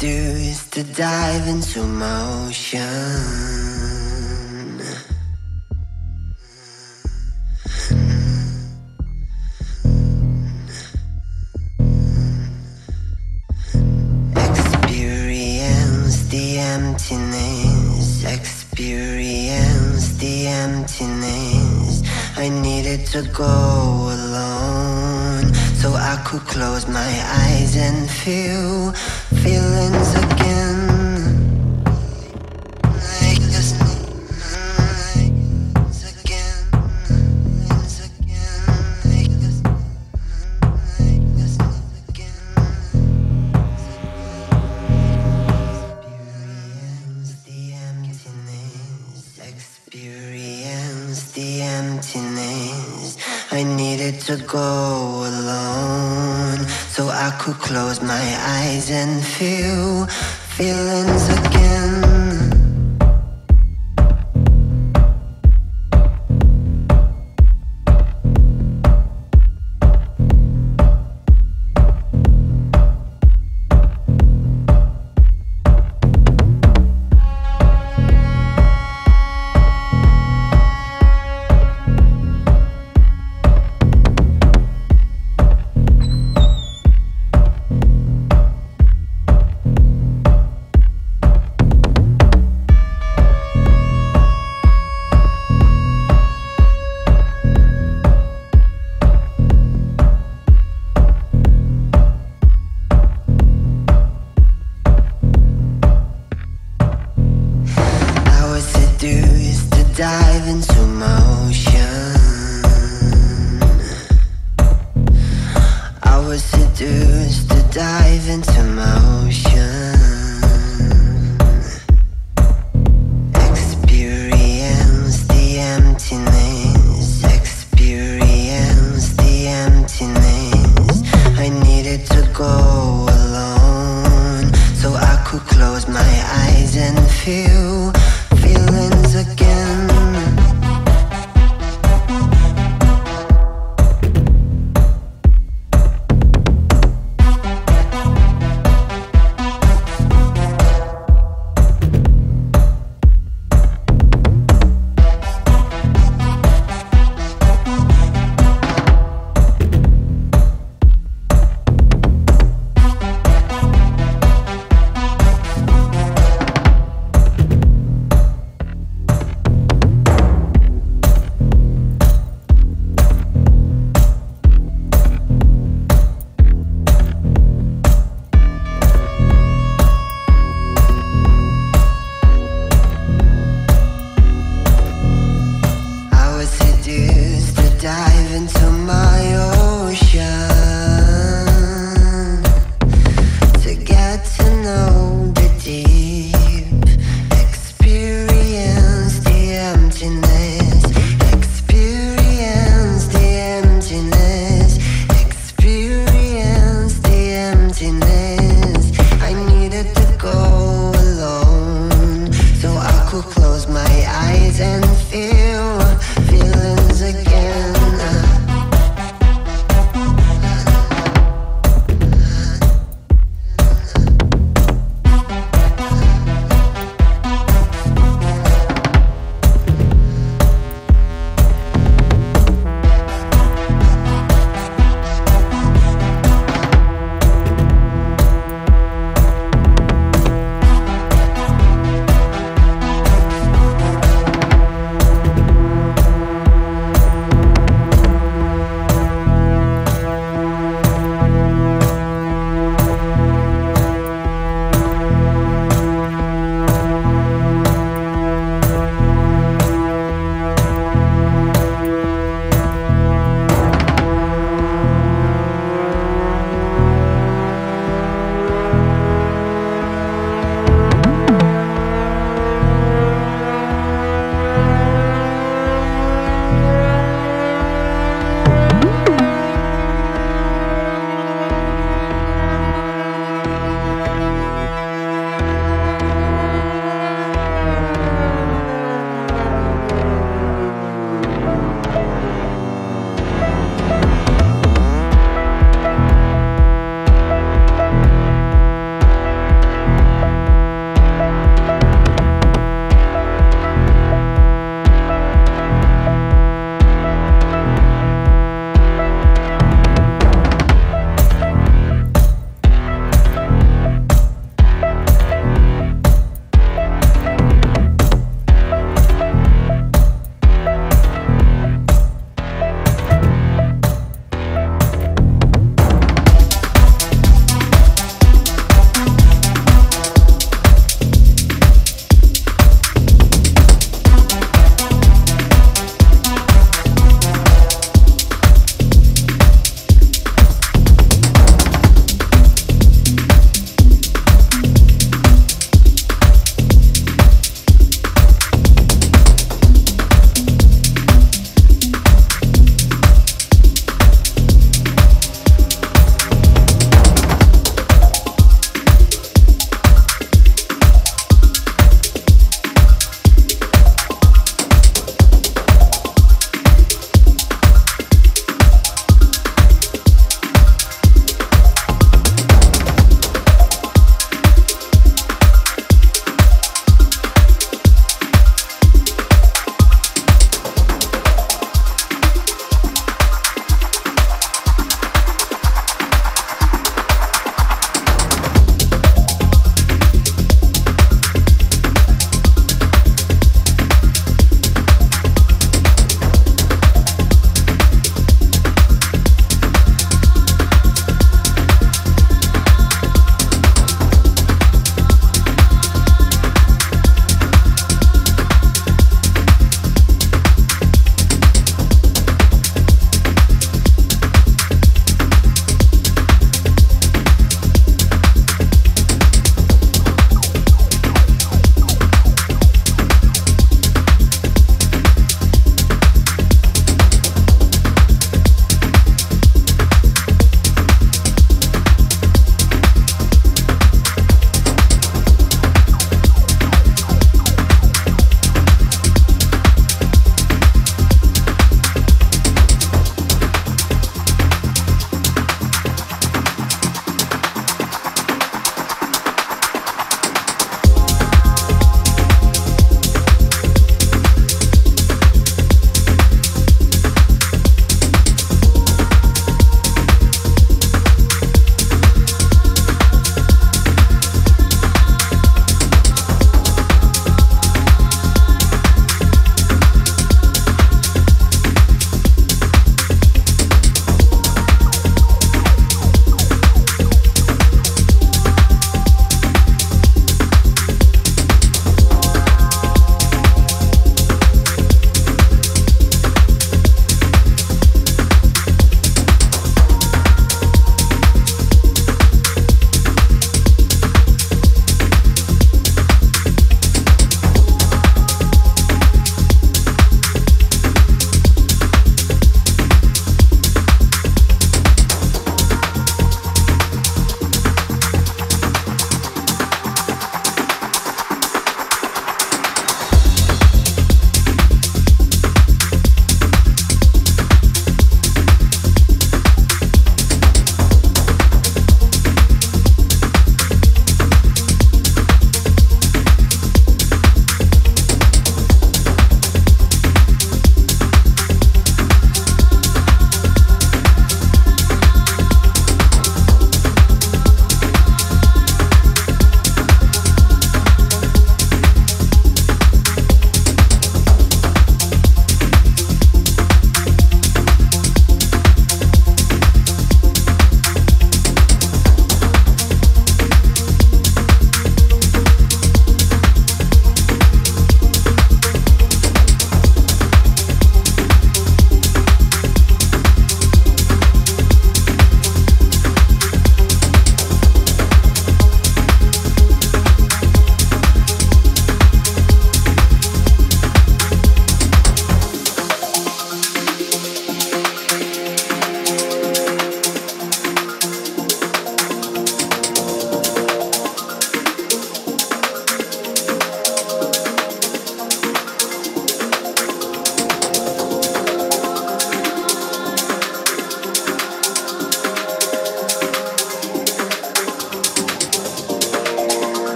seduced to dive into motion. Experience the emptiness, experience the emptiness. I needed to go alone so I could close my eyes and feel feelings